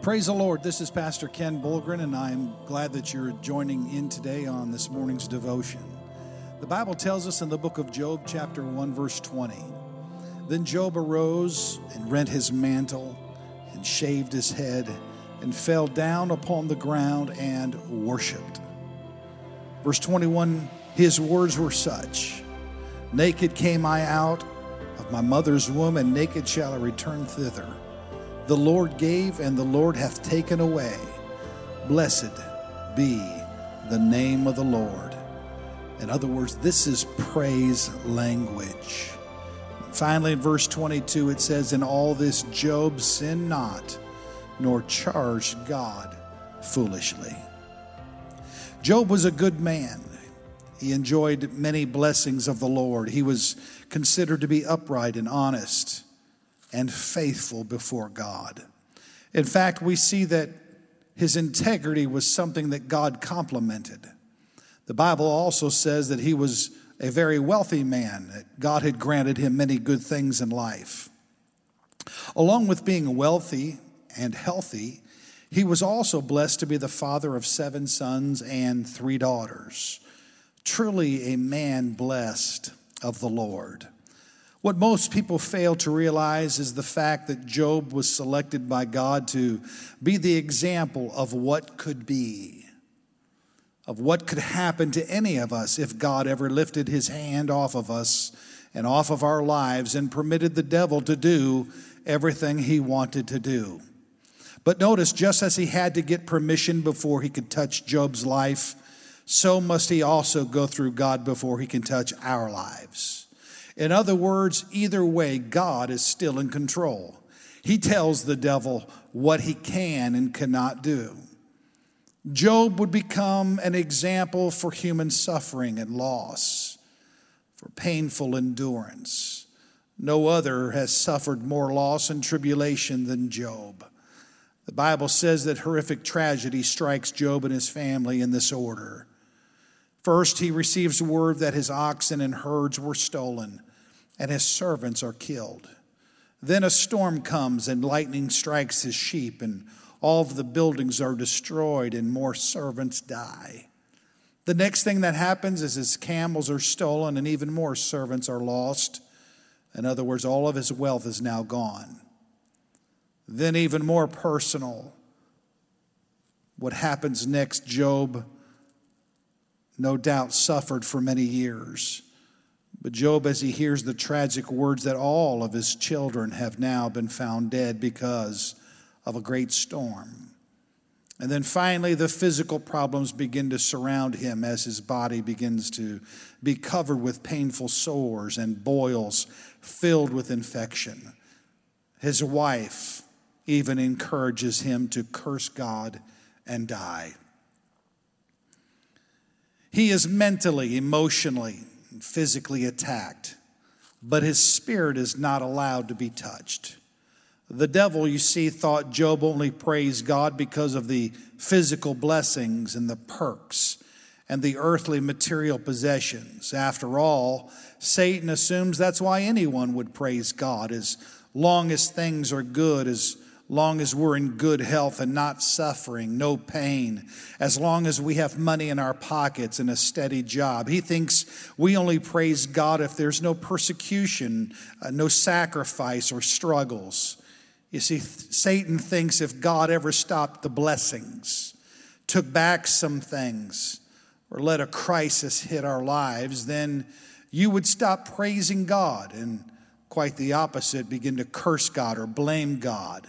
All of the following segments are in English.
Praise the Lord. This is Pastor Ken Bulgren, and I'm glad that you're joining in today on this morning's devotion. The Bible tells us in the book of Job, chapter 1, verse 20 Then Job arose and rent his mantle and shaved his head and fell down upon the ground and worshiped. Verse 21 His words were such Naked came I out of my mother's womb, and naked shall I return thither. The Lord gave, and the Lord hath taken away. Blessed be the name of the Lord. In other words, this is praise language. Finally, in verse 22, it says, In all this Job sinned not, nor charged God foolishly. Job was a good man. He enjoyed many blessings of the Lord. He was considered to be upright and honest and faithful before God. In fact, we see that his integrity was something that God complimented. The Bible also says that he was a very wealthy man, that God had granted him many good things in life. Along with being wealthy and healthy, he was also blessed to be the father of seven sons and three daughters. Truly a man blessed of the Lord. What most people fail to realize is the fact that Job was selected by God to be the example of what could be, of what could happen to any of us if God ever lifted his hand off of us and off of our lives and permitted the devil to do everything he wanted to do. But notice, just as he had to get permission before he could touch Job's life, so must he also go through God before he can touch our lives. In other words, either way, God is still in control. He tells the devil what he can and cannot do. Job would become an example for human suffering and loss, for painful endurance. No other has suffered more loss and tribulation than Job. The Bible says that horrific tragedy strikes Job and his family in this order. First, he receives word that his oxen and herds were stolen and his servants are killed. Then a storm comes and lightning strikes his sheep, and all of the buildings are destroyed, and more servants die. The next thing that happens is his camels are stolen, and even more servants are lost. In other words, all of his wealth is now gone. Then, even more personal, what happens next, Job no doubt suffered for many years. But Job, as he hears the tragic words that all of his children have now been found dead because of a great storm. And then finally, the physical problems begin to surround him as his body begins to be covered with painful sores and boils filled with infection. His wife even encourages him to curse God and die. He is mentally, emotionally, physically attacked, but his spirit is not allowed to be touched. The devil, you see, thought Job only praised God because of the physical blessings and the perks and the earthly material possessions. After all, Satan assumes that's why anyone would praise God as long as things are good, as long as we're in good health and not suffering, no pain, as long as we have money in our pockets and a steady job. He thinks we only praise God if there's no persecution, uh, no sacrifice or struggles. You see, Satan thinks if God ever stopped the blessings, took back some things, or let a crisis hit our lives, then you would stop praising God and quite the opposite, begin to curse God or blame God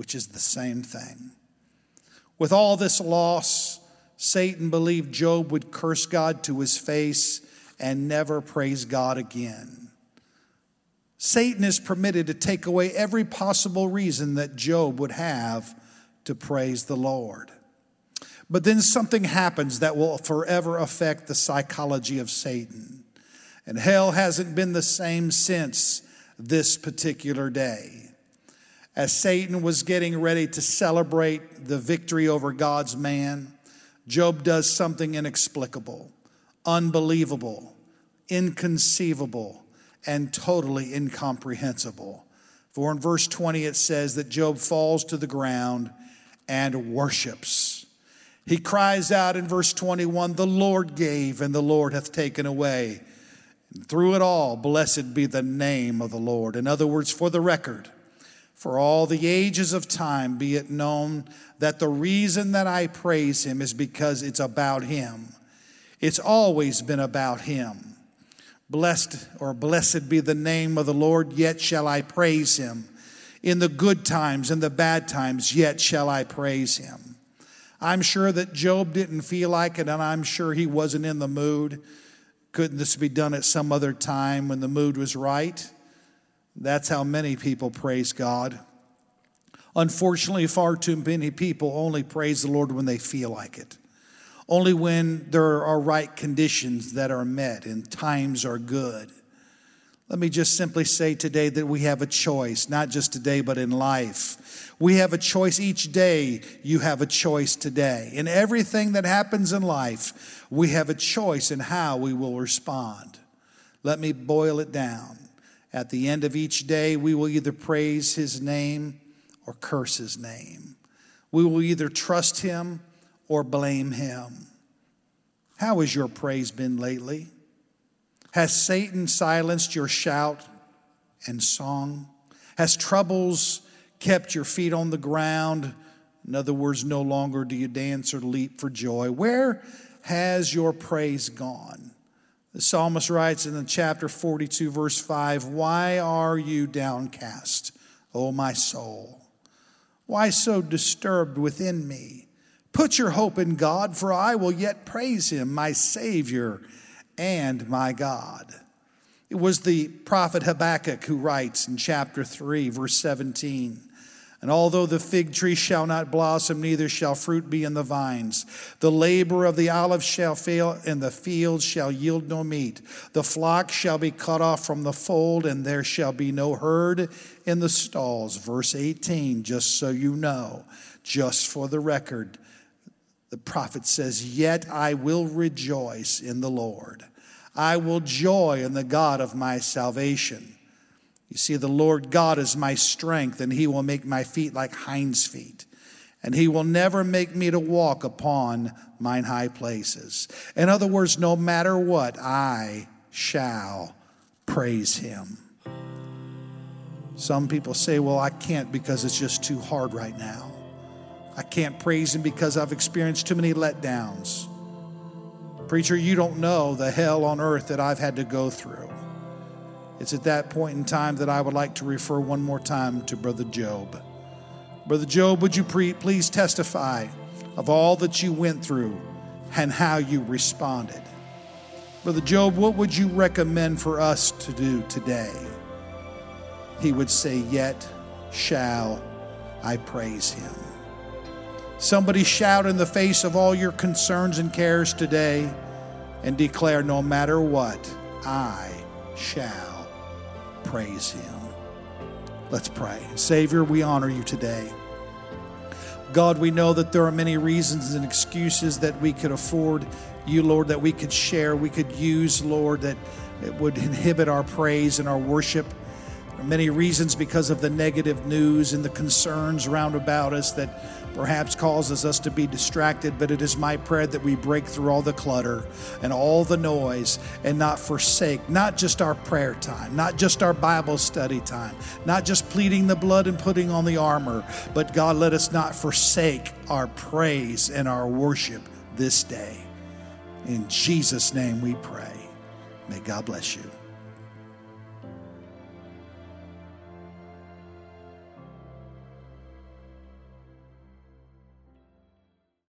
which is the same thing. With all this loss, Satan believed Job would curse God to his face and never praise God again. Satan is permitted to take away every possible reason that Job would have to praise the Lord. But then something happens that will forever affect the psychology of Satan. And hell hasn't been the same since this particular day as Satan was getting ready to celebrate the victory over God's man, Job does something inexplicable, unbelievable, inconceivable, and totally incomprehensible. For in verse 20 it says that Job falls to the ground and worships. He cries out in verse 21 The Lord gave, and the Lord hath taken away. And through it all, blessed be the name of the Lord. In other words, for the record, for all the ages of time, be it known that the reason that I praise him is because it's about him. It's always been about him. Blessed or blessed be the name of the Lord, yet shall I praise him. In the good times and the bad times, yet shall I praise him. I'm sure that Job didn't feel like it, and I'm sure he wasn't in the mood. Couldn't this be done at some other time when the mood was right? That's how many people praise God. Unfortunately, far too many people only praise the Lord when they feel like it. Only when there are right conditions that are met and times are good. Let me just simply say today that we have a choice, not just today, but in life. We have a choice each day. You have a choice today. In everything that happens in life, we have a choice in how we will respond. Let me boil it down. At the end of each day, we will either praise his name or curse his name. We will either trust him or blame him. How has your praise been lately? Has Satan silenced your shout and song? Has troubles kept your feet on the ground? In other words, no longer do you dance or leap for joy. Where has your praise gone? The psalmist writes in the chapter 42, verse 5 Why are you downcast, O my soul? Why so disturbed within me? Put your hope in God, for I will yet praise him, my Savior and my God. It was the prophet Habakkuk who writes in chapter 3, verse 17. And although the fig tree shall not blossom, neither shall fruit be in the vines, the labor of the olive shall fail, and the fields shall yield no meat. The flock shall be cut off from the fold, and there shall be no herd in the stalls. Verse 18, just so you know, just for the record, the prophet says, Yet I will rejoice in the Lord. I will joy in the God of my salvation. You see, the Lord God is my strength, and he will make my feet like hinds' feet. And he will never make me to walk upon mine high places. In other words, no matter what, I shall praise him. Some people say, Well, I can't because it's just too hard right now. I can't praise him because I've experienced too many letdowns. Preacher, you don't know the hell on earth that I've had to go through. It's at that point in time that I would like to refer one more time to Brother Job. Brother Job, would you pre- please testify of all that you went through and how you responded? Brother Job, what would you recommend for us to do today? He would say, Yet shall I praise him. Somebody shout in the face of all your concerns and cares today and declare, no matter what, I shall praise him. Let's pray. Savior, we honor you today. God, we know that there are many reasons and excuses that we could afford you, Lord, that we could share, we could use, Lord, that it would inhibit our praise and our worship. Are many reasons because of the negative news and the concerns round about us that perhaps causes us to be distracted, but it is my prayer that we break through all the clutter and all the noise and not forsake not just our prayer time, not just our Bible study time, not just pleading the blood and putting on the armor, but God, let us not forsake our praise and our worship this day. In Jesus' name we pray. May God bless you.